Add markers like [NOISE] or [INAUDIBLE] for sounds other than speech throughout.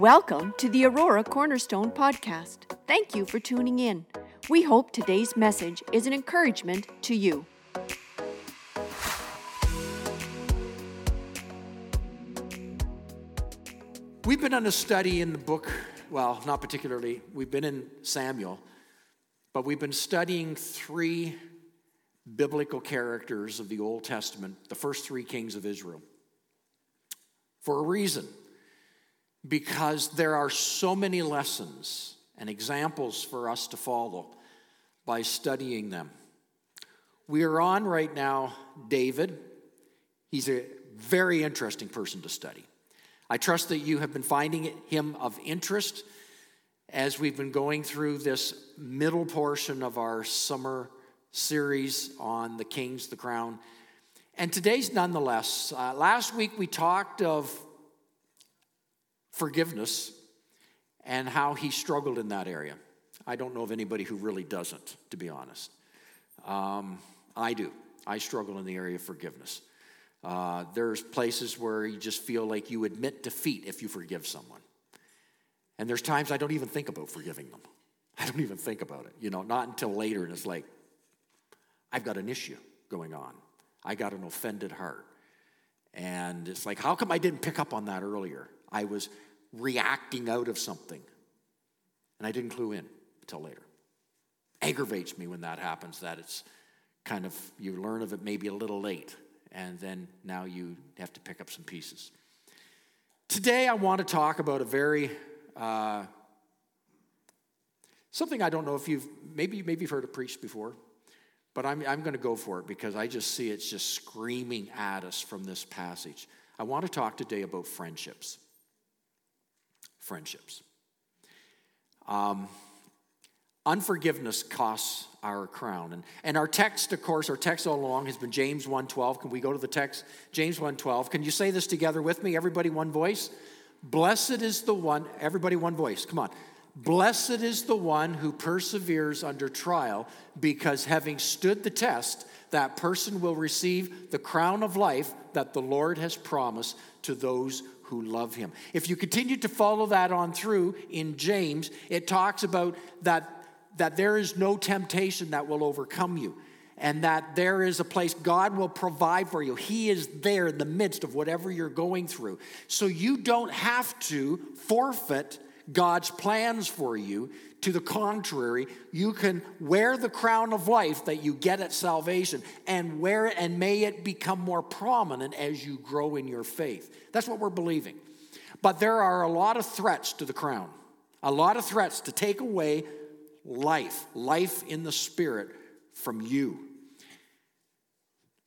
Welcome to the Aurora Cornerstone Podcast. Thank you for tuning in. We hope today's message is an encouragement to you. We've been on a study in the book, well, not particularly, we've been in Samuel, but we've been studying three biblical characters of the Old Testament, the first three kings of Israel, for a reason. Because there are so many lessons and examples for us to follow by studying them. We are on right now David. He's a very interesting person to study. I trust that you have been finding him of interest as we've been going through this middle portion of our summer series on the kings, the crown. And today's nonetheless. Uh, last week we talked of forgiveness and how he struggled in that area. I don't know of anybody who really doesn't, to be honest. Um, I do. I struggle in the area of forgiveness. Uh, there's places where you just feel like you admit defeat if you forgive someone. And there's times I don't even think about forgiving them. I don't even think about it, you know, not until later. And it's like, I've got an issue going on. I got an offended heart. And it's like, how come I didn't pick up on that earlier? I was reacting out of something. And I didn't clue in until later. Aggravates me when that happens, that it's kind of, you learn of it maybe a little late, and then now you have to pick up some pieces. Today, I want to talk about a very, uh, something I don't know if you've, maybe, maybe you've heard it preached before, but I'm, I'm going to go for it because I just see it's just screaming at us from this passage. I want to talk today about friendships friendships. Um, unforgiveness costs our crown. And, and our text, of course, our text all along has been James 1.12. Can we go to the text? James 1.12. Can you say this together with me? Everybody one voice. Blessed is the one, everybody one voice, come on. Blessed is the one who perseveres under trial, because having stood the test, that person will receive the crown of life that the Lord has promised to those who love him. If you continue to follow that on through in James, it talks about that, that there is no temptation that will overcome you and that there is a place God will provide for you. He is there in the midst of whatever you're going through. So you don't have to forfeit God's plans for you. To the contrary, you can wear the crown of life that you get at salvation and wear it, and may it become more prominent as you grow in your faith. That's what we're believing. But there are a lot of threats to the crown, a lot of threats to take away life, life in the spirit from you.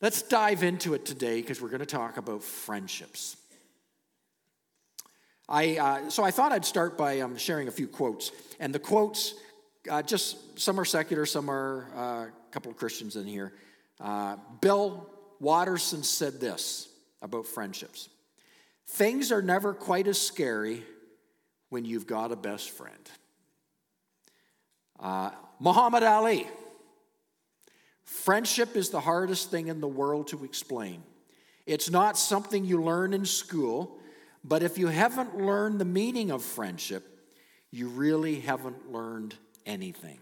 Let's dive into it today because we're going to talk about friendships. I, uh, so I thought I'd start by um, sharing a few quotes. And the quotes, uh, just some are secular, some are uh, a couple of Christians in here. Uh, Bill Watterson said this about friendships Things are never quite as scary when you've got a best friend. Uh, Muhammad Ali. Friendship is the hardest thing in the world to explain. It's not something you learn in school. But if you haven't learned the meaning of friendship, you really haven't learned anything.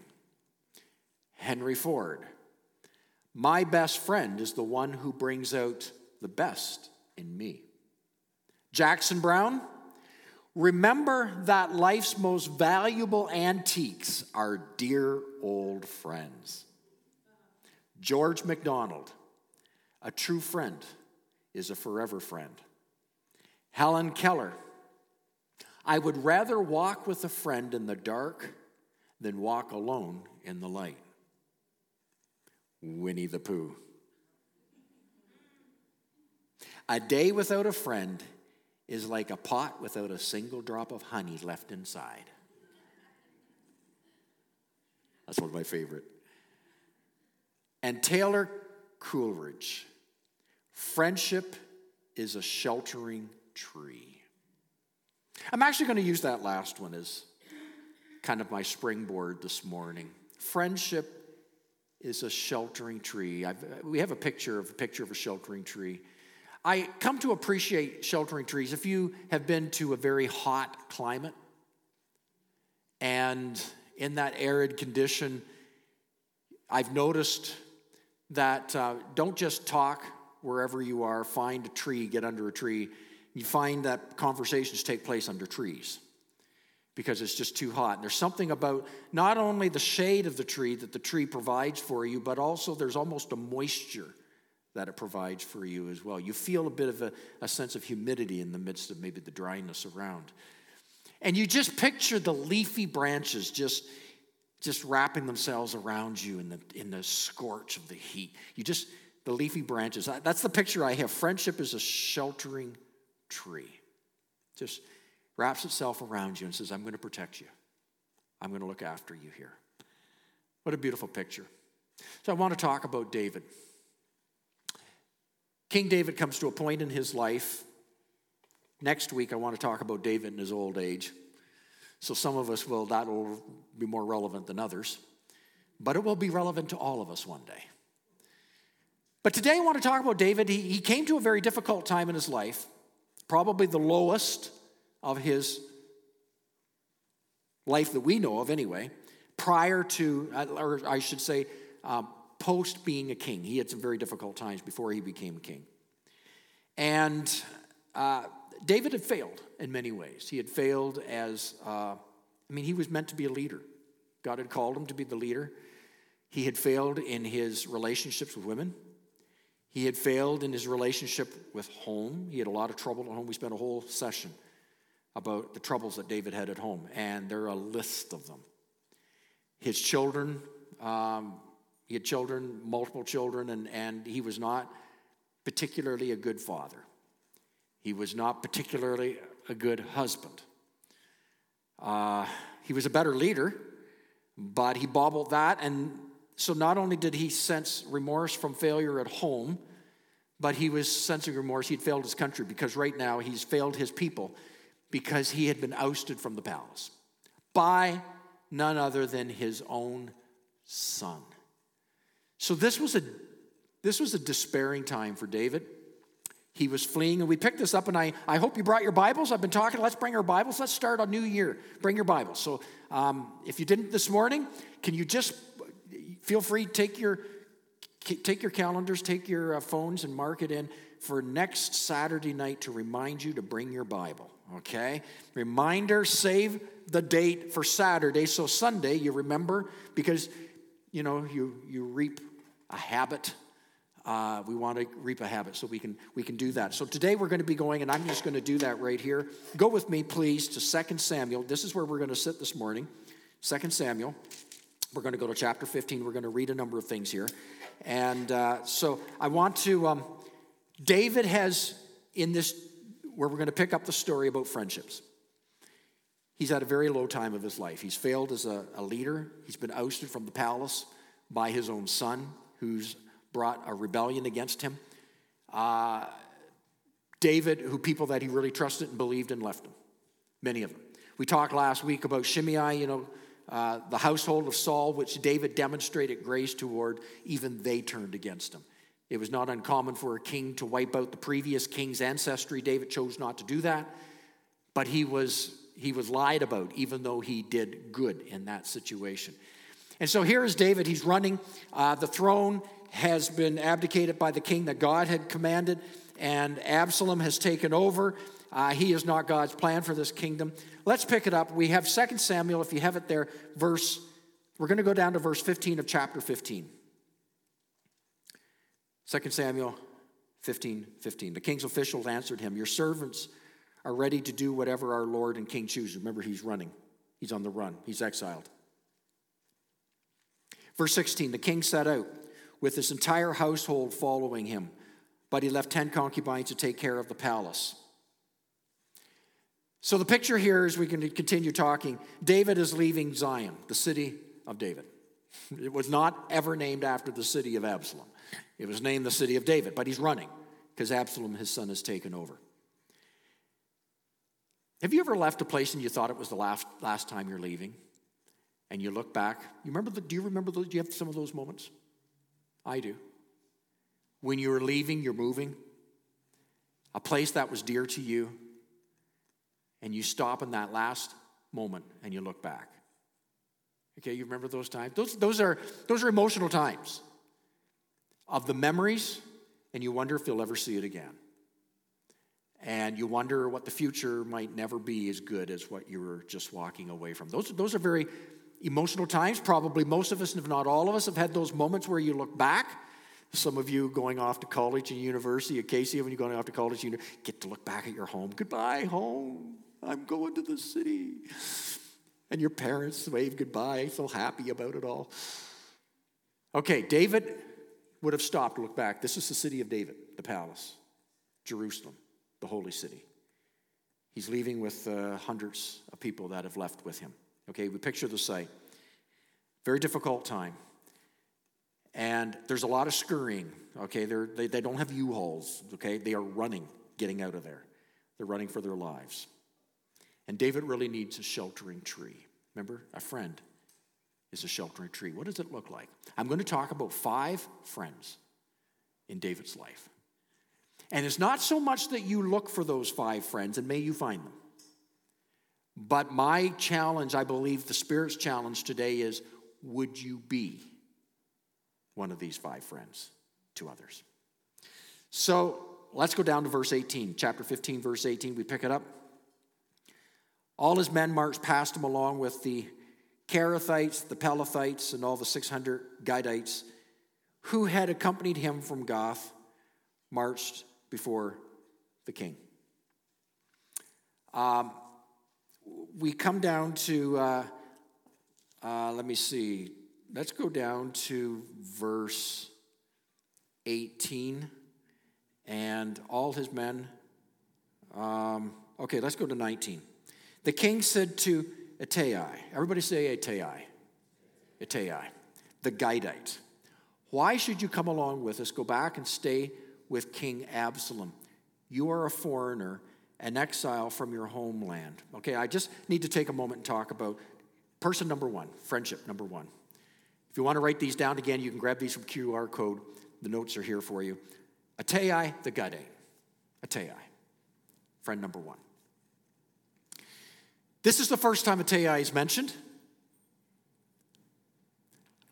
Henry Ford. My best friend is the one who brings out the best in me. Jackson Brown. Remember that life's most valuable antiques are dear old friends. George MacDonald. A true friend is a forever friend. Helen Keller. I would rather walk with a friend in the dark than walk alone in the light. Winnie the Pooh. A day without a friend is like a pot without a single drop of honey left inside. That's one of my favorite. And Taylor Coleridge. Friendship is a sheltering tree. I'm actually going to use that last one as kind of my springboard this morning. Friendship is a sheltering tree. I've, we have a picture of a picture of a sheltering tree. I come to appreciate sheltering trees. If you have been to a very hot climate, and in that arid condition, I've noticed that uh, don't just talk wherever you are, find a tree, get under a tree. You find that conversations take place under trees because it's just too hot. And there's something about not only the shade of the tree that the tree provides for you, but also there's almost a moisture that it provides for you as well. You feel a bit of a, a sense of humidity in the midst of maybe the dryness around. And you just picture the leafy branches just, just wrapping themselves around you in the, in the scorch of the heat. You just, the leafy branches. That's the picture I have. Friendship is a sheltering tree. Just wraps itself around you and says, I'm going to protect you. I'm going to look after you here. What a beautiful picture. So I want to talk about David. King David comes to a point in his life. Next week, I want to talk about David in his old age. So some of us will, that will be more relevant than others. But it will be relevant to all of us one day. But today I want to talk about David. He, he came to a very difficult time in his life, probably the lowest of his life that we know of anyway, prior to, or I should say, um, post being a king. He had some very difficult times before he became king. And uh, David had failed in many ways. He had failed as, uh, I mean, he was meant to be a leader. God had called him to be the leader. He had failed in his relationships with women. He had failed in his relationship with home. He had a lot of trouble at home. We spent a whole session about the troubles that David had at home, and there are a list of them. His children, um, he had children, multiple children, and, and he was not particularly a good father. He was not particularly a good husband. Uh, he was a better leader, but he bobbled that. And so not only did he sense remorse from failure at home, but he was sensing remorse. He'd failed his country because right now he's failed his people because he had been ousted from the palace by none other than his own son. So this was a this was a despairing time for David. He was fleeing, and we picked this up. And I, I hope you brought your Bibles. I've been talking. Let's bring our Bibles. Let's start a new year. Bring your Bibles. So, um, if you didn't this morning, can you just feel free take your take your calendars, take your uh, phones, and mark it in for next Saturday night to remind you to bring your Bible. Okay, reminder. Save the date for Saturday, so Sunday you remember because you know you you reap a habit. Uh, we want to reap a habit, so we can we can do that. So today we're going to be going, and I'm just going to do that right here. Go with me, please, to 2 Samuel. This is where we're going to sit this morning. 2 Samuel. We're going to go to chapter 15. We're going to read a number of things here, and uh, so I want to. Um, David has in this where we're going to pick up the story about friendships. He's at a very low time of his life. He's failed as a, a leader. He's been ousted from the palace by his own son, who's brought a rebellion against him. Uh, David, who people that he really trusted and believed and left him, many of them. We talked last week about Shimei, you know, uh, the household of Saul, which David demonstrated grace toward, even they turned against him. It was not uncommon for a king to wipe out the previous king's ancestry. David chose not to do that, but he was, he was lied about, even though he did good in that situation. And so here is David. He's running. Uh, the throne has been abdicated by the king that God had commanded, and Absalom has taken over. Uh, he is not God's plan for this kingdom. Let's pick it up. We have 2 Samuel, if you have it there, verse, we're going to go down to verse 15 of chapter 15. 2 Samuel 15, 15. The king's officials answered him, Your servants are ready to do whatever our Lord and King chooses. Remember, he's running, he's on the run, he's exiled. Verse 16 the king set out with his entire household following him, but he left 10 concubines to take care of the palace. So the picture here, as we can continue talking, David is leaving Zion, the city of David. It was not ever named after the city of Absalom. It was named the city of David, but he's running because Absalom, his son, has taken over. Have you ever left a place and you thought it was the last, last time you're leaving? and you look back, you remember the, do you remember the, do you have some of those moments? I do. When you're leaving, you're moving, a place that was dear to you, and you stop in that last moment and you look back. Okay, you remember those times? Those, those, are, those are emotional times of the memories, and you wonder if you'll ever see it again. And you wonder what the future might never be as good as what you were just walking away from. Those, those are very emotional times. Probably most of us, if not all of us, have had those moments where you look back. Some of you going off to college and university, at Casey, when you're going off to college, you get to look back at your home. Goodbye, home. I'm going to the city. And your parents wave goodbye, so happy about it all. Okay, David would have stopped to look back. This is the city of David, the palace, Jerusalem, the holy city. He's leaving with uh, hundreds of people that have left with him. Okay, we picture the sight. Very difficult time. And there's a lot of scurrying. Okay, They're, they, they don't have U-Hauls. Okay, they are running, getting out of there. They're running for their lives. And David really needs a sheltering tree. Remember, a friend is a sheltering tree. What does it look like? I'm going to talk about five friends in David's life. And it's not so much that you look for those five friends, and may you find them. But my challenge, I believe the Spirit's challenge today is would you be one of these five friends to others? So let's go down to verse 18, chapter 15, verse 18. We pick it up. All his men marched past him along with the Kerethites, the Pelethites, and all the 600 Gadites who had accompanied him from Gath, marched before the king. Um, we come down to, uh, uh, let me see, let's go down to verse 18. And all his men, um, okay, let's go to 19. The king said to Ittai, everybody say Ittai, Ittai, the Gidite, why should you come along with us? Go back and stay with King Absalom. You are a foreigner an exile from your homeland. Okay, I just need to take a moment and talk about person number one, friendship number one. If you want to write these down again, you can grab these from QR code. The notes are here for you. Ittai the Gade. Ittai, friend number one. This is the first time Ittai is mentioned.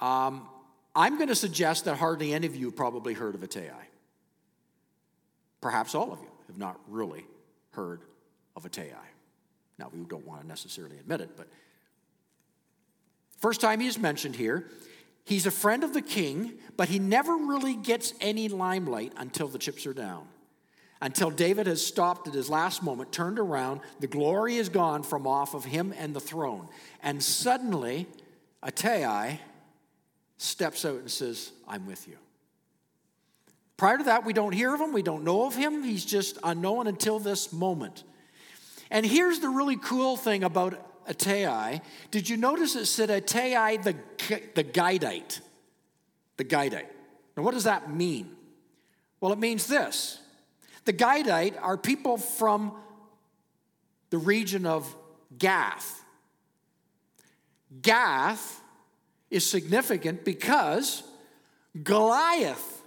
Um, I'm going to suggest that hardly any of you have probably heard of Ittai. Perhaps all of you have not really heard of Ittai. Now, we don't want to necessarily admit it, but first time he's mentioned here, he's a friend of the king, but he never really gets any limelight until the chips are down. Until David has stopped at his last moment, turned around, the glory is gone from off of him and the throne. And suddenly, Ittai steps out and says, I'm with you. Prior to that, we don't hear of him, we don't know of him. He's just unknown until this moment. And here's the really cool thing about Ittai. Did you notice it said Ittai the, the Gidite? The Gidite. Now, what does that mean? Well, it means this the Gidite are people from the region of Gath. Gath is significant because Goliath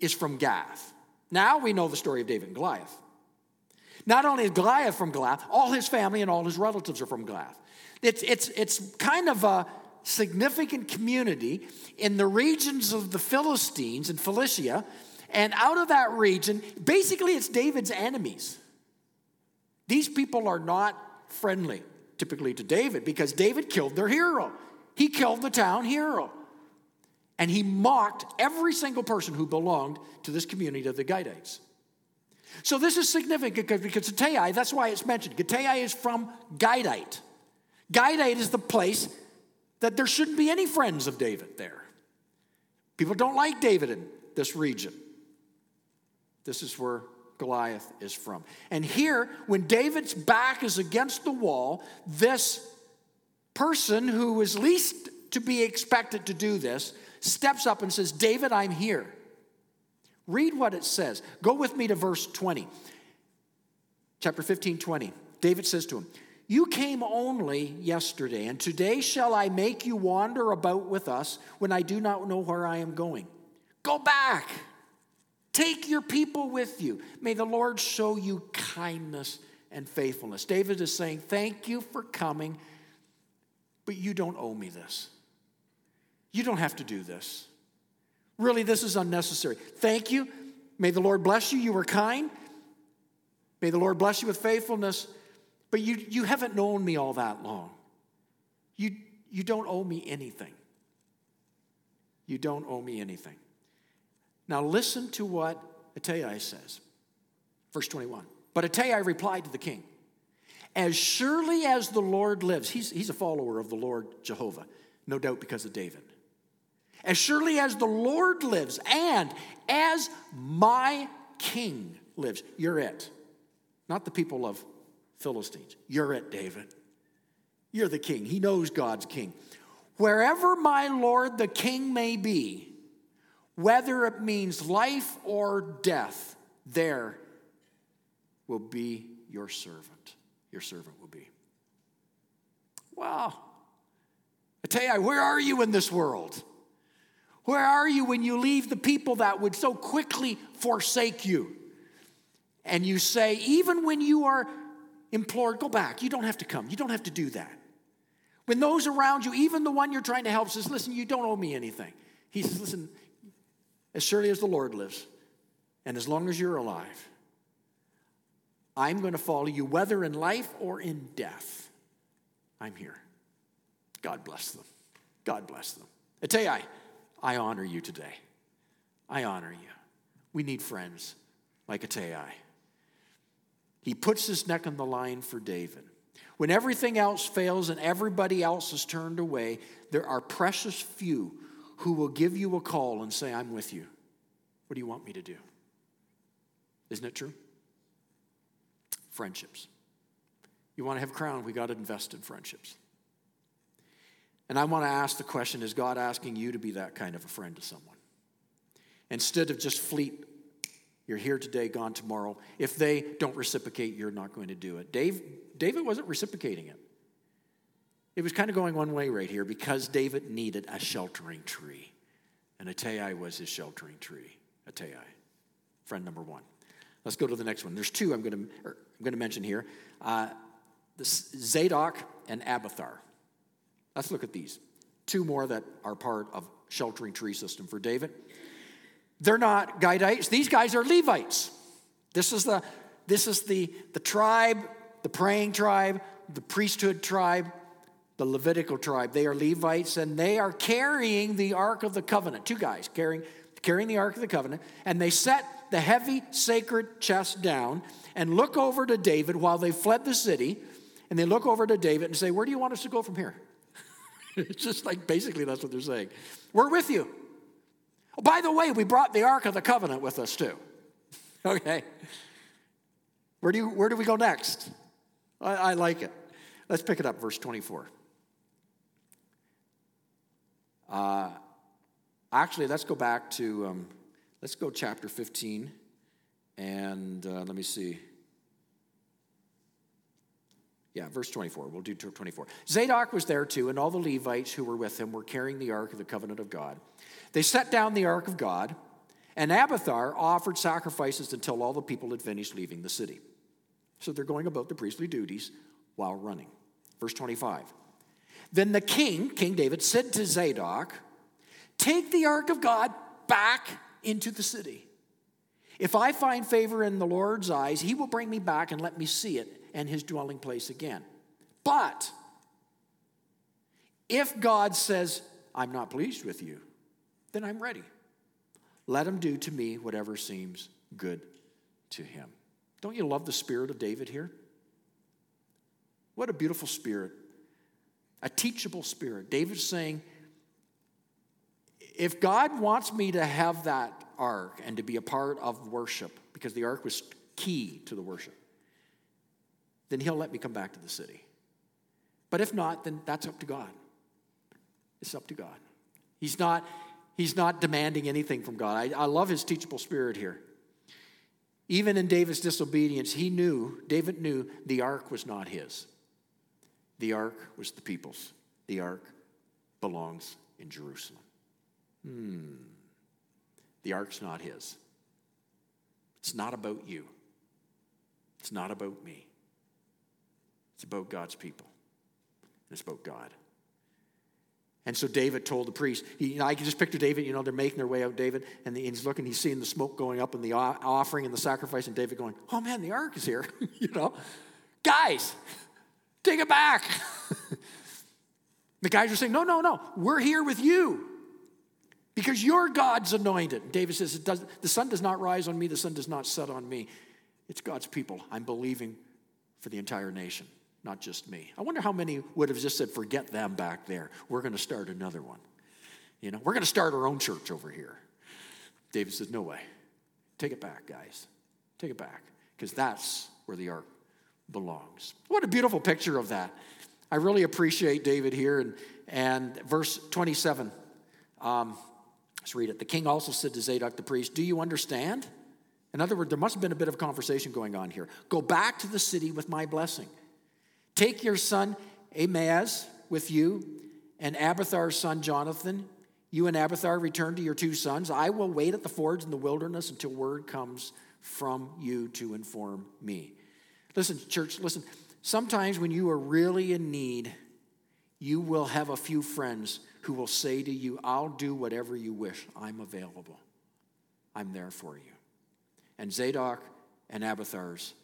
is from Gath. Now we know the story of David and Goliath. Not only is Goliath from Gath, all his family and all his relatives are from Gath. It's, it's, it's kind of a significant community in the regions of the Philistines and Philistia. And out of that region, basically, it's David's enemies. These people are not friendly typically to David because David killed their hero. He killed the town hero and he mocked every single person who belonged to this community of the Gidites. So this is significant because Ittai, that's why it's mentioned. Ittai is from Gidite. Gidite is the place that there shouldn't be any friends of David there. People don't like David in this region. This is where Goliath is from. And here, when David's back is against the wall, this person who is least to be expected to do this steps up and says, David, I'm here. Read what it says. Go with me to verse 20. Chapter 15, 20. David says to him, You came only yesterday, and today shall I make you wander about with us when I do not know where I am going. Go back. Take your people with you. May the Lord show you kindness and faithfulness. David is saying, Thank you for coming, but you don't owe me this. You don't have to do this. Really, this is unnecessary. Thank you. May the Lord bless you. You were kind. May the Lord bless you with faithfulness. But you, you haven't known me all that long. You, you don't owe me anything. You don't owe me anything. Now, listen to what Ittai says. Verse 21. But Ittai replied to the king, As surely as the Lord lives, he's, he's a follower of the Lord Jehovah, no doubt because of David. As surely as the Lord lives, and as my king lives, you're it. Not the people of Philistines. You're it, David. You're the king. He knows God's king. Wherever my Lord the king may be, whether it means life or death, there will be your servant. Your servant will be. Wow. I tell you, where are you in this world? Where are you when you leave the people that would so quickly forsake you? And you say, even when you are implored, go back. You don't have to come. You don't have to do that. When those around you, even the one you're trying to help, says, listen, you don't owe me anything. He says, listen, as surely as the Lord lives, and as long as you're alive, I'm going to follow you, whether in life or in death. I'm here. God bless them. God bless them. I tell you, I, I honor you today. I honor you. We need friends like Ittai. He puts his neck on the line for David. When everything else fails and everybody else is turned away, there are precious few who will give you a call and say, I'm with you. What do you want me to do? Isn't it true? Friendships. You want to have crown, we got to invest in friendships. And I want to ask the question is God asking you to be that kind of a friend to someone? Instead of just fleet, you're here today, gone tomorrow. If they don't reciprocate, you're not going to do it. Dave, David wasn't reciprocating it. It was kind of going one way right here because David needed a sheltering tree. And Ittai was his sheltering tree. Ittai, friend number one. Let's go to the next one. There's two I'm going to, I'm going to mention here uh, Zadok and Abiathar. Let's look at these. Two more that are part of sheltering tree system for David. They're not Gadites. These guys are Levites. This is the, this is the, the tribe, the praying tribe, the priesthood tribe, the Levitical tribe. They are Levites and they are carrying the Ark of the Covenant. Two guys carrying carrying the Ark of the Covenant, and they set the heavy sacred chest down and look over to David while they fled the city. And they look over to David and say, Where do you want us to go from here? [LAUGHS] it's just like basically that's what they're saying. We're with you. Oh, by the way, we brought the Ark of the Covenant with us too. [LAUGHS] okay. Where do, you, where do we go next? I, I like it. Let's pick it up, verse 24. Uh, Actually, let's go back to, um, let's go chapter 15. And uh, let me see. Yeah, verse 24. We'll do 24. Zadok was there too, and all the Levites who were with him were carrying the ark of the covenant of God. They set down the ark of God, and Abiathar offered sacrifices until all the people had finished leaving the city. So they're going about the priestly duties while running. Verse 25. Then the king, King David, said to Zadok, Take the ark of God back into the city. If I find favor in the Lord's eyes, he will bring me back and let me see it and his dwelling place again. But if God says, I'm not pleased with you, then I'm ready. Let him do to me whatever seems good to him. Don't you love the spirit of David here? What a beautiful spirit. A teachable spirit. David's saying, if God wants me to have that ark and to be a part of worship, because the ark was key to the worship, then He'll let me come back to the city. But if not, then that's up to God. It's up to God. He's not, he's not demanding anything from God. I, I love his teachable spirit here. Even in David's disobedience, he knew, David knew the ark was not his. The ark was the people's. The ark belongs in Jerusalem. Hmm. The ark's not his. It's not about you. It's not about me. It's about God's people. And It's about God. And so David told the priest, he, you know, I can just picture David, you know, they're making their way out, David, and, the, and he's looking, he's seeing the smoke going up and the offering and the sacrifice, and David going, oh man, the ark is here, [LAUGHS] you know. Guys, take it back. [LAUGHS] the guys are saying, no, no, no, we're here with you because you're God's anointed. David says, does, the sun does not rise on me, the sun does not set on me. It's God's people. I'm believing for the entire nation not just me. I wonder how many would have just said, forget them back there. We're going to start another one. You know, we're going to start our own church over here. David says, no way. Take it back, guys. Take it back, because that's where the ark belongs. What a beautiful picture of that. I really appreciate David here. And, and verse 27, um, let's read it. The king also said to Zadok the priest, Do you understand? In other words, there must have been a bit of conversation going on here. Go back to the city with my blessing. Take your son Ahimaaz with you, and Abiathar's son Jonathan. You and Abiathar return to your two sons. I will wait at the fords in the wilderness until word comes from you to inform me. Listen, church, listen. Sometimes when you are really in need, you will have a few friends who will say to you, I'll do whatever you wish. I'm available. I'm there for you. And Zadok and Abiathar's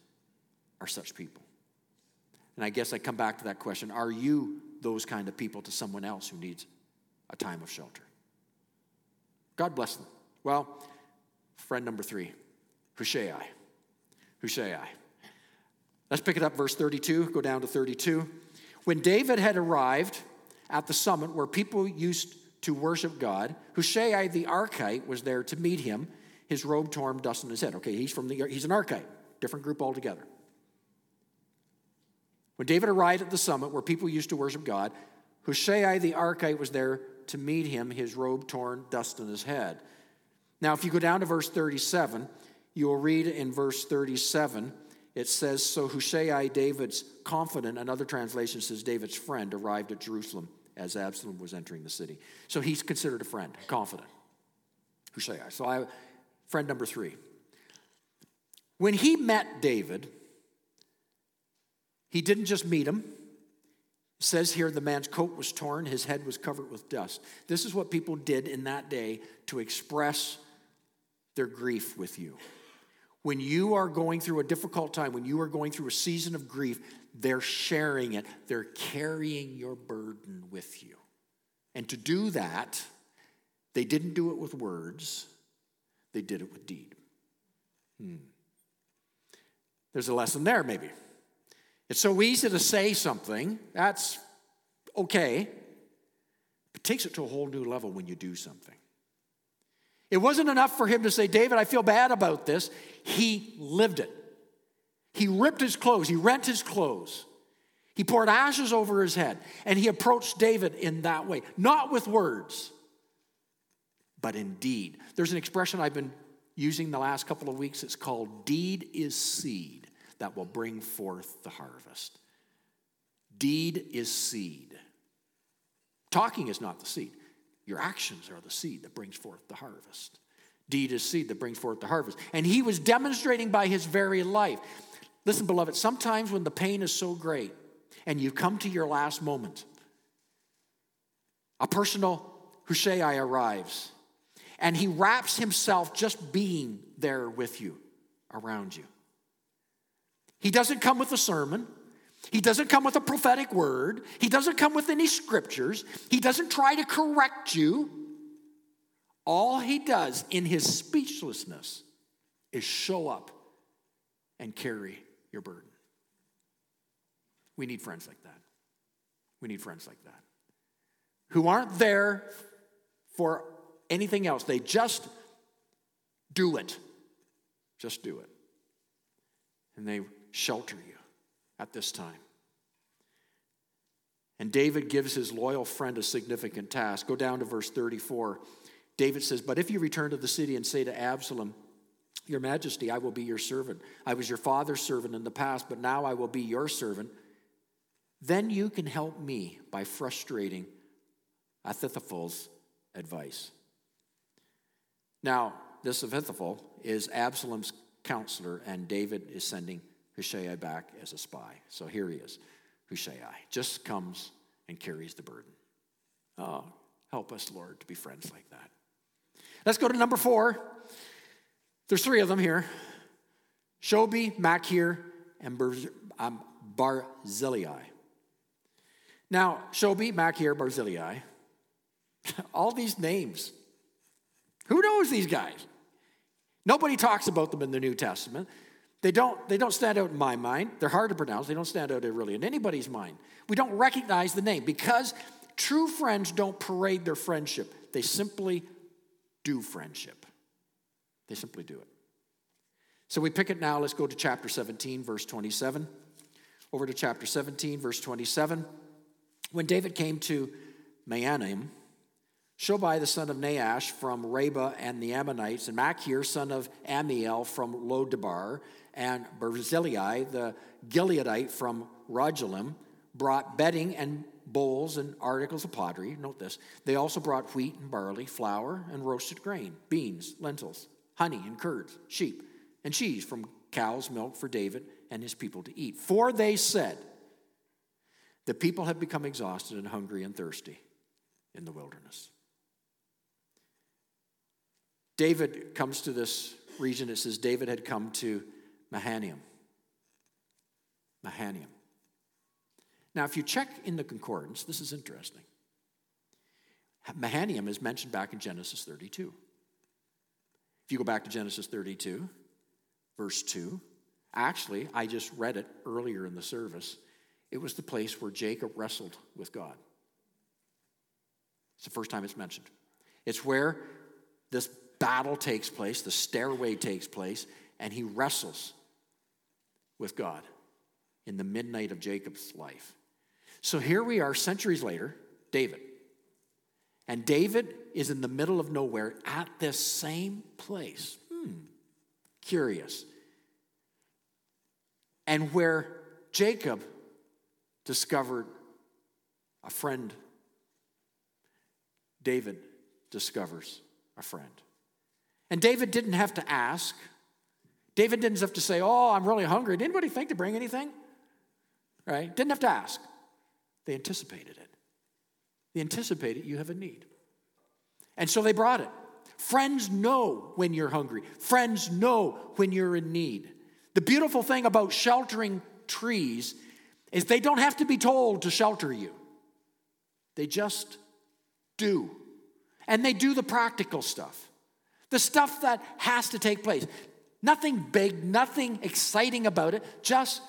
are such people. And I guess I come back to that question Are you those kind of people to someone else who needs a time of shelter? God bless them. Well, friend number three, Hushai. Hushai. Let's pick it up, verse 32, go down to 32. When David had arrived at the summit where people used to worship God, Hushai the Archite was there to meet him, his robe torn, dust on his head. Okay, he's from the he's an Archite, different group altogether. When David arrived at the summit where people used to worship God, Hushai the Archite was there to meet him, his robe torn, dust on his head. Now, if you go down to verse 37, you will read in verse 37, it says, So Hushai, David's confidant, another translation says David's friend, arrived at Jerusalem as Absalom was entering the city. So he's considered a friend, confident. Hushai. So I, friend number three. When he met David, he didn't just meet him. It says here the man's coat was torn, his head was covered with dust. This is what people did in that day to express their grief with you. When you are going through a difficult time, when you are going through a season of grief, they're sharing it, they're carrying your burden with you. And to do that, they didn't do it with words, they did it with deed. Hmm. There's a lesson there, maybe. It's so easy to say something, that's okay. It takes it to a whole new level when you do something. It wasn't enough for him to say, David, I feel bad about this. He lived it. He ripped his clothes, he rent his clothes. He poured ashes over his head, and he approached David in that way, not with words, but in deed. There's an expression I've been using the last couple of weeks. It's called deed is seed that will bring forth the harvest. Deed is seed. Talking is not the seed. Your actions are the seed that brings forth the harvest. Deed is seed that brings forth the harvest. And he was demonstrating by his very life. Listen, beloved, sometimes when the pain is so great and you come to your last moment, a personal Hushai arrives and he wraps himself just being there with you, around you. He doesn't come with a sermon. He doesn't come with a prophetic word. He doesn't come with any scriptures. He doesn't try to correct you. All he does in his speechlessness is show up and carry your burden. We need friends like that. We need friends like that who aren't there for anything else. They just do it. Just do it. And they shelter you at this time. And David gives his loyal friend a significant task. Go down to verse 34. David says, But if you return to the city and say to Absalom, Your Majesty, I will be your servant. I was your father's servant in the past, but now I will be your servant. Then you can help me by frustrating Ahithophel's advice. Now, this Ahithophel is Absalom's counselor, and David is sending Hushai back as a spy. So here he is, Hushai, just comes and carries the burden. Oh, help us, Lord, to be friends like that. Let's go to number four. There's three of them here Shobi, Machir, and um, Barzillai. Now, Shobi, Machir, Barzillai, [LAUGHS] all these names. Who knows these guys? Nobody talks about them in the New Testament. They don't, they don't stand out in my mind. They're hard to pronounce. They don't stand out really in anybody's mind. We don't recognize the name because true friends don't parade their friendship. They simply do friendship. They simply do it. So we pick it now. Let's go to chapter 17, verse 27. Over to chapter 17, verse 27. When David came to Mahanaim, Shobi the son of Nahash from Rabbah and the Ammonites, and Machir son of Ammiel from Lodebar, and Barzillai the Gileadite from Rogelim, brought bedding and bowls and articles of pottery. Note this. They also brought wheat and barley, flour and roasted grain, beans, lentils, honey and curds, sheep, and cheese from cows' milk for David and his people to eat. For they said, The people have become exhausted and hungry and thirsty in the wilderness. David comes to this region. It says David had come to Mahanaim. Mahanaim. Now, if you check in the concordance, this is interesting. Mahanaim is mentioned back in Genesis 32. If you go back to Genesis 32, verse 2, actually, I just read it earlier in the service. It was the place where Jacob wrestled with God. It's the first time it's mentioned. It's where this battle takes place, the stairway takes place, and he wrestles with God in the midnight of Jacob's life. So here we are, centuries later, David. And David is in the middle of nowhere at this same place. Hmm, curious. And where Jacob discovered a friend, David discovers a friend. And David didn't have to ask. David didn't have to say, Oh, I'm really hungry. Did anybody think to bring anything? Right? Didn't have to ask. They anticipated it. They anticipated you have a need. And so they brought it. Friends know when you're hungry, friends know when you're in need. The beautiful thing about sheltering trees is they don't have to be told to shelter you, they just do. And they do the practical stuff the stuff that has to take place. Nothing big, nothing exciting about it, just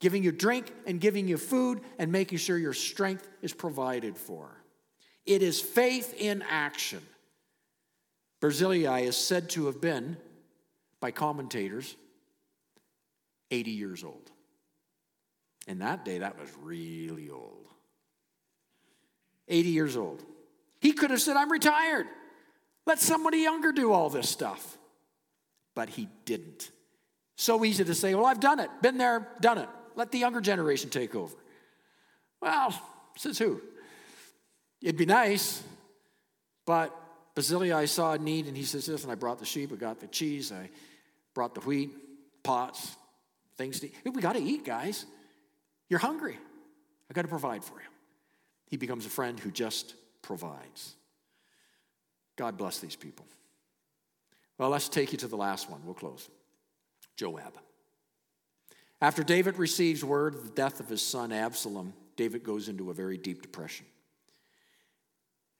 giving you drink and giving you food and making sure your strength is provided for. It is faith in action. Barzillai is said to have been, by commentators, 80 years old. In that day, that was really old. 80 years old. He could have said, I'm retired. Let somebody younger do all this stuff. But he didn't. So easy to say, well, I've done it, been there, done it. Let the younger generation take over. Well, says who? It'd be nice, but Barzillai saw a need and he says, Listen, I brought the sheep, I got the cheese, I brought the wheat, pots, things to eat. We got to eat, guys. You're hungry. I got to provide for you. He becomes a friend who just provides. God bless these people. Well, let's take you to the last one. We'll close. Joab. After David receives word of the death of his son Absalom, David goes into a very deep depression.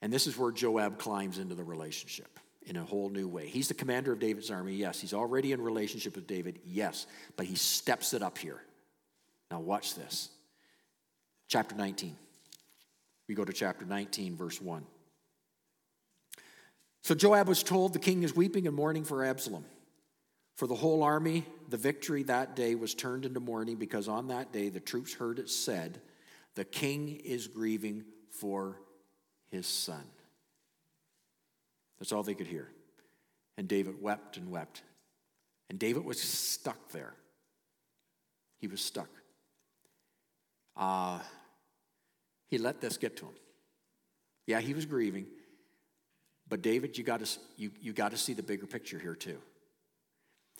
And this is where Joab climbs into the relationship in a whole new way. He's the commander of David's army, yes. He's already in relationship with David, yes. But he steps it up here. Now, watch this. Chapter 19. We go to chapter 19, verse 1. So Joab was told the king is weeping and mourning for Absalom. For the whole army, the victory that day was turned into mourning because on that day the troops heard it said, The king is grieving for his son. That's all they could hear. And David wept and wept. And David was stuck there. He was stuck. Uh, he let this get to him. Yeah, he was grieving, but David, you got to you, you got to see the bigger picture here too.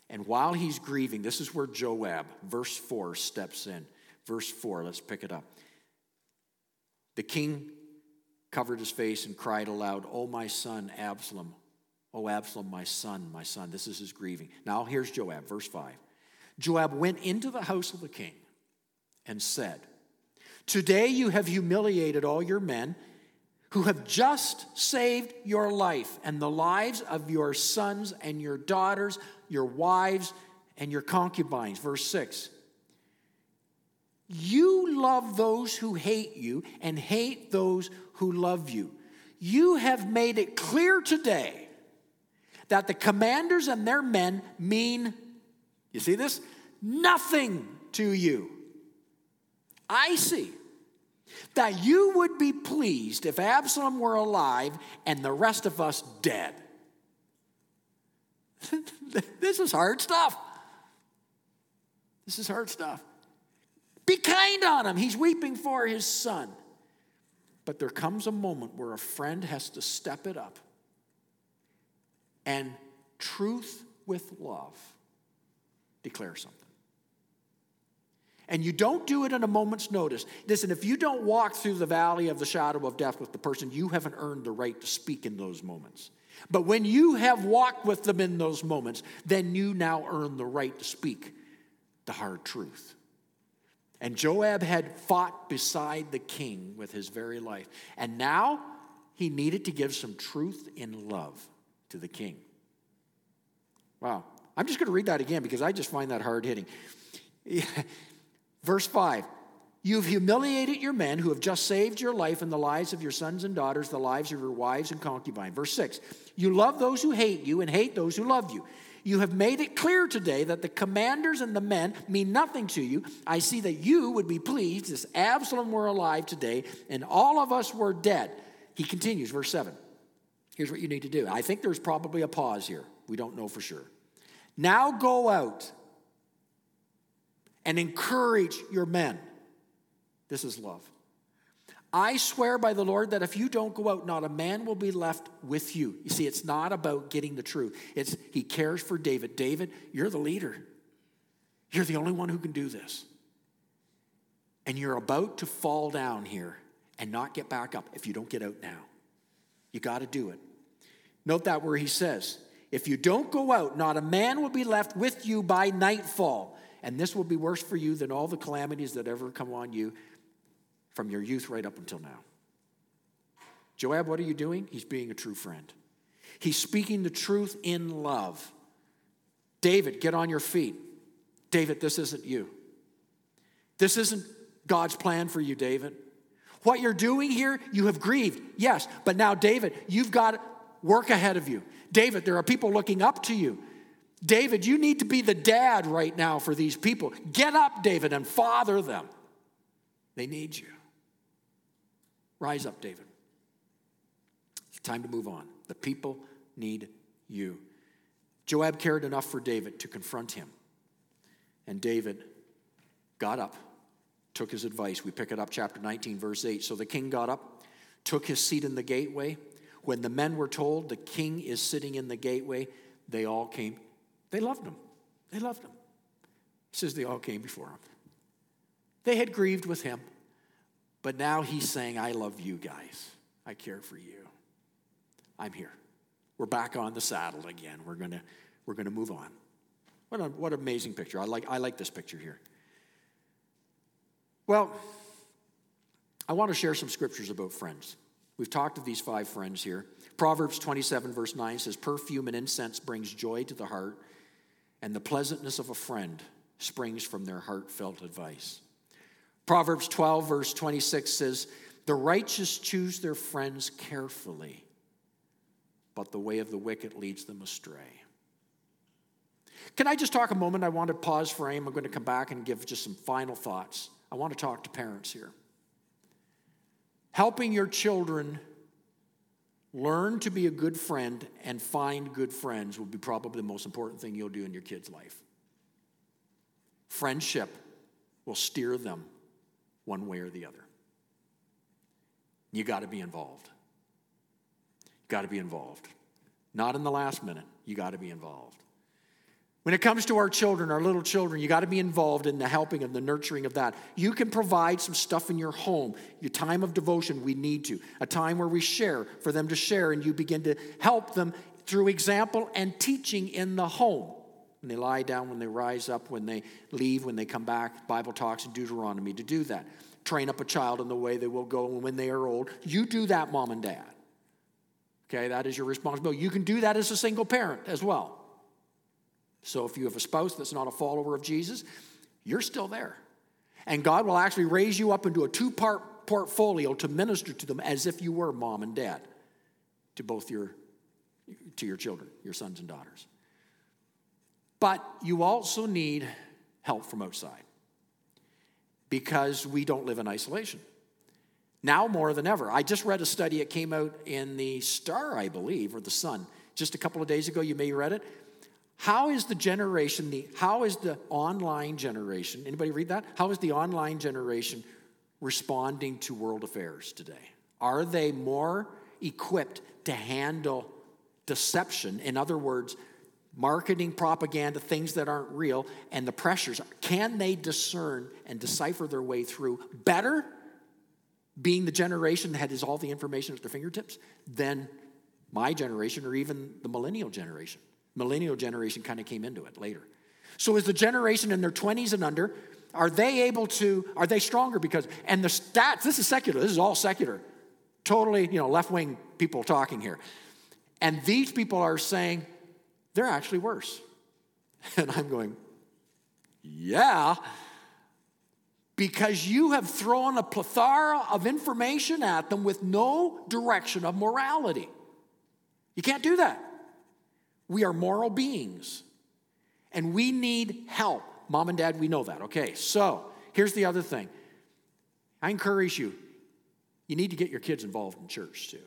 And while he's grieving, this is where Joab, verse 4, steps in. Verse 4, let's pick it up. The king covered his face and cried aloud, Oh, my son, Absalom. Oh, Absalom, my son, my son. This is his grieving. Now, here's Joab, verse 5. Joab went into the house of the king and said, Today you have humiliated all your men who have just saved your life and the lives of your sons and your daughters, your wives, and your concubines. Verse 6. You love those who hate you and hate those who love you. You have made it clear today that the commanders and their men mean, you see this? Nothing to you. I see that you would be pleased if Absalom were alive and the rest of us dead. [LAUGHS] this is hard stuff. This is hard stuff. Be kind on him. He's weeping for his son. But there comes a moment where a friend has to step it up and truth with love declare something. And you don't do it in a moment's notice. Listen, if you don't walk through the valley of the shadow of death with the person, you haven't earned the right to speak in those moments. But when you have walked with them in those moments, then you now earn the right to speak the hard truth. And Joab had fought beside the king with his very life. And now he needed to give some truth in love to the king. Wow. I'm just going to read that again because I just find that hard hitting. [LAUGHS] Verse 5 You've humiliated your men who have just saved your life and the lives of your sons and daughters, the lives of your wives and concubines. Verse 6 You love those who hate you and hate those who love you. You have made it clear today that the commanders and the men mean nothing to you. I see that you would be pleased if Absalom were alive today and all of us were dead. He continues, verse 7. Here's what you need to do. I think there's probably a pause here. We don't know for sure. Now go out and encourage your men. This is love. I swear by the Lord that if you don't go out, not a man will be left with you. You see, it's not about getting the truth. It's he cares for David. David, you're the leader. You're the only one who can do this. And you're about to fall down here and not get back up if you don't get out now. You got to do it. Note that where he says, if you don't go out, not a man will be left with you by nightfall. And this will be worse for you than all the calamities that ever come on you from your youth right up until now. Joab, what are you doing? He's being a true friend. He's speaking the truth in love. David, get on your feet. David, this isn't you. This isn't God's plan for you, David. What you're doing here, you have grieved, yes, but now, David, you've got work ahead of you. David, there are people looking up to you. David, you need to be the dad right now for these people. Get up, David, and father them. They need you. Rise up, David. It's time to move on. The people need you. Joab cared enough for David to confront him. And David got up, took his advice. We pick it up, chapter 19, verse 8. So the king got up, took his seat in the gateway. When the men were told the king is sitting in the gateway, they all came. They loved him. They loved him. Says they all came before him. They had grieved with him. But now he's saying, I love you guys. I care for you. I'm here. We're back on the saddle again. We're going to we're to move on. What, a, what an amazing picture. I like, I like this picture here. Well, I want to share some scriptures about friends. We've talked of these five friends here. Proverbs 27, verse 9 says, Perfume and incense brings joy to the heart, and the pleasantness of a friend springs from their heartfelt advice. Proverbs 12, verse 26 says, The righteous choose their friends carefully, but the way of the wicked leads them astray. Can I just talk a moment? I want to pause for aim. I'm going to come back and give just some final thoughts. I want to talk to parents here. Helping your children learn to be a good friend and find good friends will be probably the most important thing you'll do in your kid's life. Friendship will steer them one way or the other. You got to be involved. You got to be involved. Not in the last minute, you got to be involved. When it comes to our children, our little children, you got to be involved in the helping and the nurturing of that. You can provide some stuff in your home, your time of devotion, we need to. A time where we share, for them to share, and you begin to help them through example and teaching in the home. When they lie down, when they rise up, when they leave, when they come back, Bible talks in Deuteronomy to do that. Train up a child in the way they will go when they are old. You do that, mom and dad. Okay, that is your responsibility. You can do that as a single parent as well. So if you have a spouse that's not a follower of Jesus, you're still there. And God will actually raise you up into a two part portfolio to minister to them as if you were mom and dad to both your to your children, your sons and daughters. But you also need help from outside because we don't live in isolation. Now more than ever. I just read a study, it came out in the Star, I believe, or the Sun, just a couple of days ago. You may have read it. How is the generation, the, how is the online generation, anybody read that? How is the online generation responding to world affairs today? Are they more equipped to handle deception? In other words, marketing, propaganda, things that aren't real, and the pressures. Can they discern and decipher their way through better, being the generation that has all the information at their fingertips, than my generation or even the millennial generation? Millennial generation kind of came into it later. So, is the generation in their 20s and under, are they able to, are they stronger? Because, and the stats, this is secular, this is all secular. Totally, you know, left wing people talking here. And these people are saying they're actually worse. [LAUGHS] And I'm going, yeah, because you have thrown a plethora of information at them with no direction of morality. You can't do that. We are moral beings and we need help. Mom and dad, we know that. Okay, so here's the other thing I encourage you, you need to get your kids involved in church too.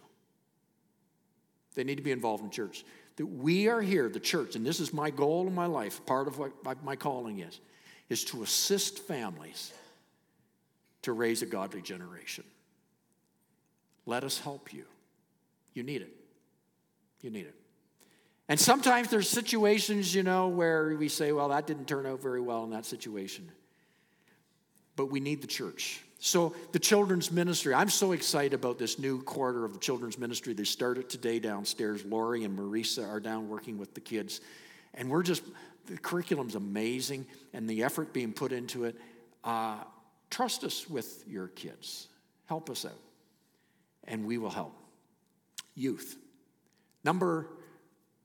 They need to be involved in church. That we are here, the church, and this is my goal in my life, part of what my calling is, is to assist families to raise a godly generation. Let us help you. You need it. You need it. And sometimes there's situations, you know, where we say, well, that didn't turn out very well in that situation. But we need the church. So, the children's ministry, I'm so excited about this new quarter of the children's ministry. They started today downstairs. Lori and Marisa are down working with the kids. And we're just, the curriculum's amazing and the effort being put into it. Uh, trust us with your kids, help us out, and we will help. Youth. Number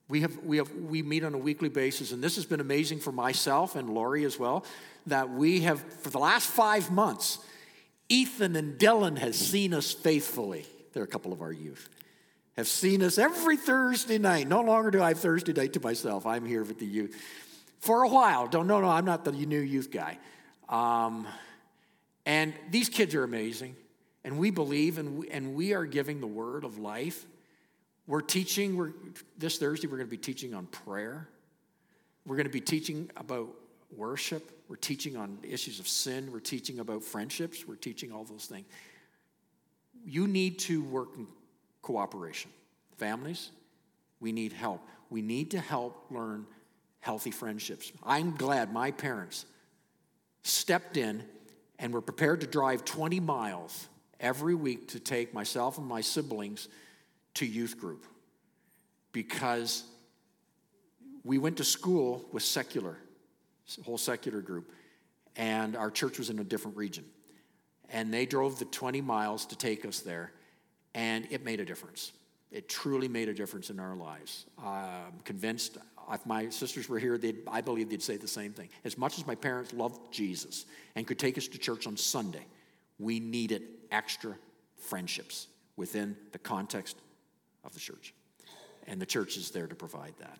we, have, we, have, we meet on a weekly basis, and this has been amazing for myself and Lori as well, that we have, for the last five months, Ethan and Dylan has seen us faithfully. They're a couple of our youth. Have seen us every Thursday night. No longer do I have Thursday night to myself. I'm here with the youth. For a while. Don't, no, no, I'm not the new youth guy. Um, and these kids are amazing. And we believe and we, and we are giving the word of life we're teaching, we're, this Thursday, we're going to be teaching on prayer. We're going to be teaching about worship. We're teaching on issues of sin. We're teaching about friendships. We're teaching all those things. You need to work in cooperation. Families, we need help. We need to help learn healthy friendships. I'm glad my parents stepped in and were prepared to drive 20 miles every week to take myself and my siblings to youth group because we went to school with secular, whole secular group, and our church was in a different region. And they drove the 20 miles to take us there, and it made a difference. It truly made a difference in our lives. I'm convinced uh, if my sisters were here, I believe they'd say the same thing. As much as my parents loved Jesus and could take us to church on Sunday, we needed extra friendships within the context of the church. And the church is there to provide that.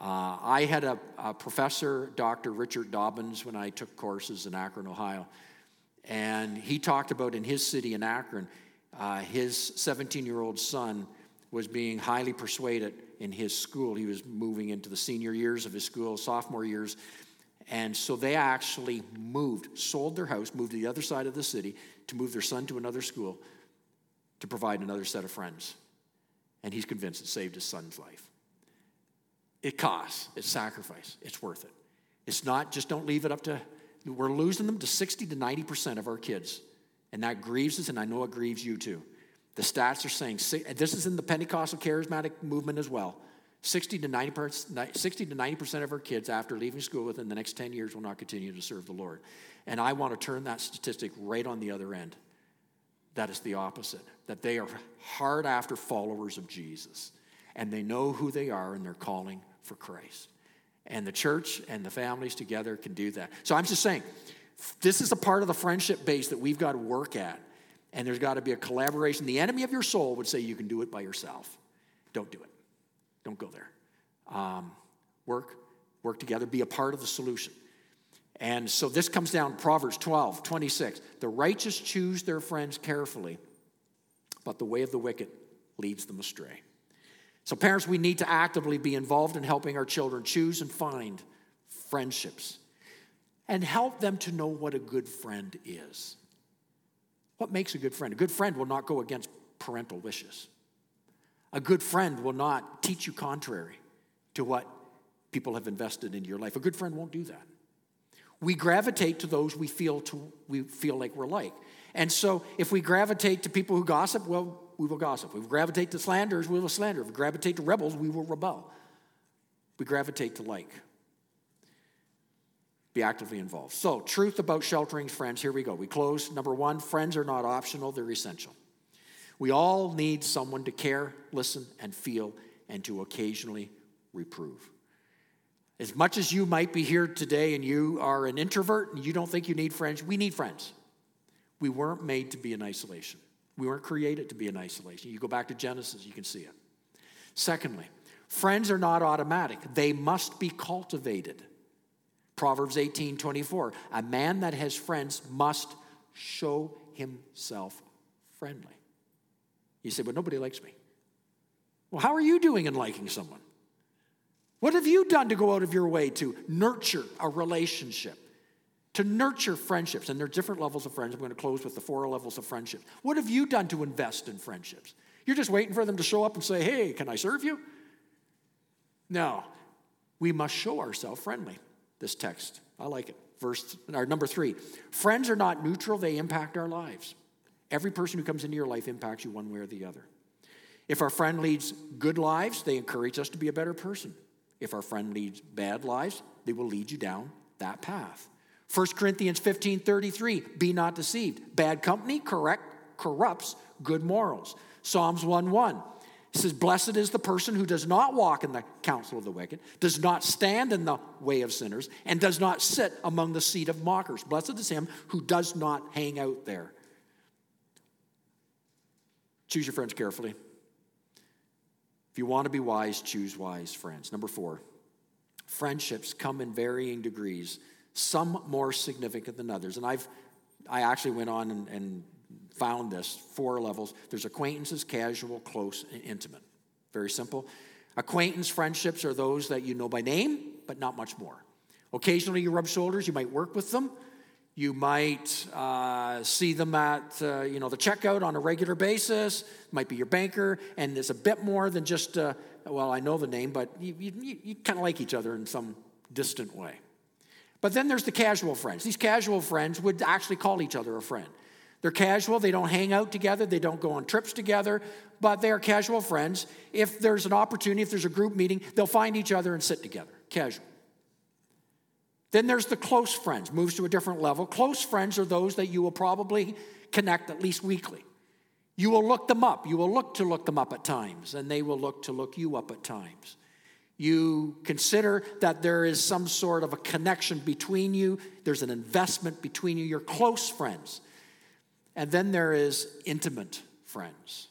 Uh, I had a, a, professor, Dr. Richard Dobbins, when I took courses in Akron, Ohio. And he talked about in his city in Akron, uh, his 17 year old son was being highly persuaded in his school. He was moving into the senior years of his school, sophomore years. And so they actually moved, sold their house, moved to the other side of the city to move their son to another school to provide another set of friends and he's convinced it saved his son's life. It costs, it's sacrifice, it's worth it. It's not just don't leave it up to, we're losing them to 60 to 90% of our kids. And that grieves us, and I know it grieves you too. The stats are saying, this is in the Pentecostal charismatic movement as well. 60 to 90%, 60 to 90% of our kids after leaving school within the next 10 years will not continue to serve the Lord. And I want to turn that statistic right on the other end. That is the opposite, that they are hard after followers of Jesus and they know who they are and they're calling for Christ. And the church and the families together can do that. So I'm just saying, this is a part of the friendship base that we've got to work at. And there's got to be a collaboration. The enemy of your soul would say you can do it by yourself. Don't do it. Don't go there. Um, work, work together, be a part of the solution. And so this comes down Proverbs 12, 26. The righteous choose their friends carefully, but the way of the wicked leads them astray. So, parents, we need to actively be involved in helping our children choose and find friendships and help them to know what a good friend is. What makes a good friend? A good friend will not go against parental wishes. A good friend will not teach you contrary to what people have invested in your life. A good friend won't do that. We gravitate to those we feel to we feel like we're like. And so if we gravitate to people who gossip, well, we will gossip. If we gravitate to slanders, we will slander. If we gravitate to rebels, we will rebel. We gravitate to like. Be actively involved. So, truth about sheltering friends. Here we go. We close. Number one, friends are not optional, they're essential. We all need someone to care, listen, and feel, and to occasionally reprove. As much as you might be here today and you are an introvert and you don't think you need friends, we need friends. We weren't made to be in isolation. We weren't created to be in isolation. You go back to Genesis, you can see it. Secondly, friends are not automatic, they must be cultivated. Proverbs 18 24. A man that has friends must show himself friendly. You say, but nobody likes me. Well, how are you doing in liking someone? What have you done to go out of your way to nurture a relationship? to nurture friendships. And there are different levels of friends. I'm going to close with the four levels of friendship. What have you done to invest in friendships? You're just waiting for them to show up and say, hey, can I serve you? No, we must show ourselves friendly. This text, I like it. Verse, our number three friends are not neutral, they impact our lives. Every person who comes into your life impacts you one way or the other. If our friend leads good lives, they encourage us to be a better person. If our friend leads bad lives, they will lead you down that path. 1 Corinthians 15 33, be not deceived. Bad company correct, corrupts good morals. Psalms 1 1 says, Blessed is the person who does not walk in the counsel of the wicked, does not stand in the way of sinners, and does not sit among the seat of mockers. Blessed is him who does not hang out there. Choose your friends carefully. If you want to be wise, choose wise friends. Number four, friendships come in varying degrees some more significant than others. And I've I actually went on and, and found this four levels. There's acquaintances, casual, close, and intimate. Very simple. Acquaintance friendships are those that you know by name, but not much more. Occasionally you rub shoulders, you might work with them. You might uh, see them at uh, you know the checkout on a regular basis. Might be your banker, and there's a bit more than just uh, well, I know the name, but you, you, you kind of like each other in some distant way. But then there's the casual friends. These casual friends would actually call each other a friend. They're casual, they don't hang out together, they don't go on trips together, but they are casual friends. If there's an opportunity, if there's a group meeting, they'll find each other and sit together. Casual. Then there's the close friends, moves to a different level. Close friends are those that you will probably connect at least weekly. You will look them up. You will look to look them up at times, and they will look to look you up at times. You consider that there is some sort of a connection between you, there's an investment between you, you're close friends. And then there is intimate friends.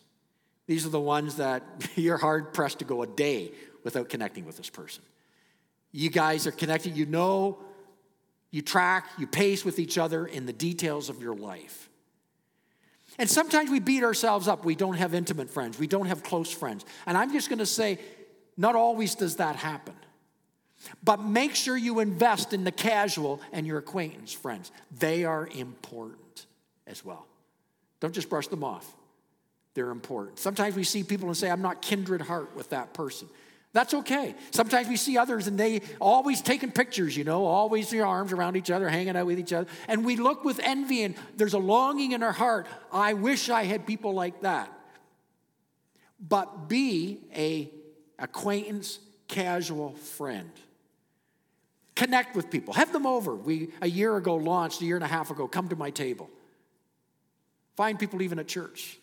These are the ones that [LAUGHS] you're hard pressed to go a day without connecting with this person. You guys are connected, you know, you track, you pace with each other in the details of your life. And sometimes we beat ourselves up. We don't have intimate friends, we don't have close friends. And I'm just going to say, not always does that happen. But make sure you invest in the casual and your acquaintance friends. They are important as well. Don't just brush them off. They're important. Sometimes we see people and say, I'm not kindred heart with that person. That's okay. Sometimes we see others and they always taking pictures, you know, always their arms around each other, hanging out with each other. And we look with envy and there's a longing in our heart. I wish I had people like that. But be a acquaintance, casual friend. Connect with people. Have them over. We a year ago launched, a year and a half ago, come to my table. Find people even at church.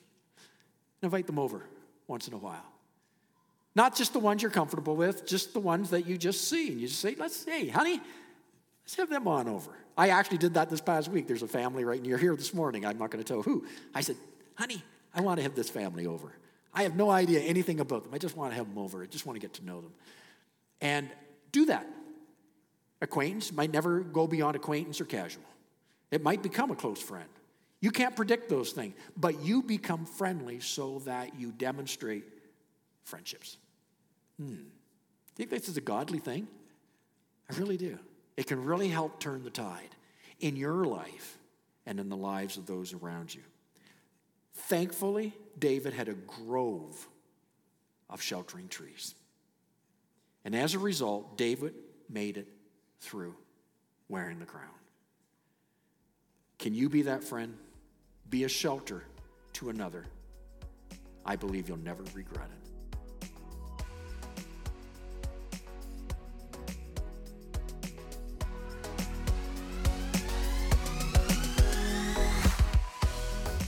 Invite them over once in a while. Not just the ones you're comfortable with, just the ones that you just see. And you just say, let's, hey, honey, let's have them on over. I actually did that this past week. There's a family right near here this morning. I'm not going to tell who. I said, honey, I want to have this family over. I have no idea anything about them. I just want to have them over. I just want to get to know them. And do that. Acquaintance might never go beyond acquaintance or casual. It might become a close friend. You can't predict those things, but you become friendly so that you demonstrate friendships. Hmm. Do you think this is a godly thing? I really do. It can really help turn the tide in your life and in the lives of those around you. Thankfully, David had a grove of sheltering trees. And as a result, David made it through wearing the crown. Can you be that friend? Be a shelter to another. I believe you'll never regret it.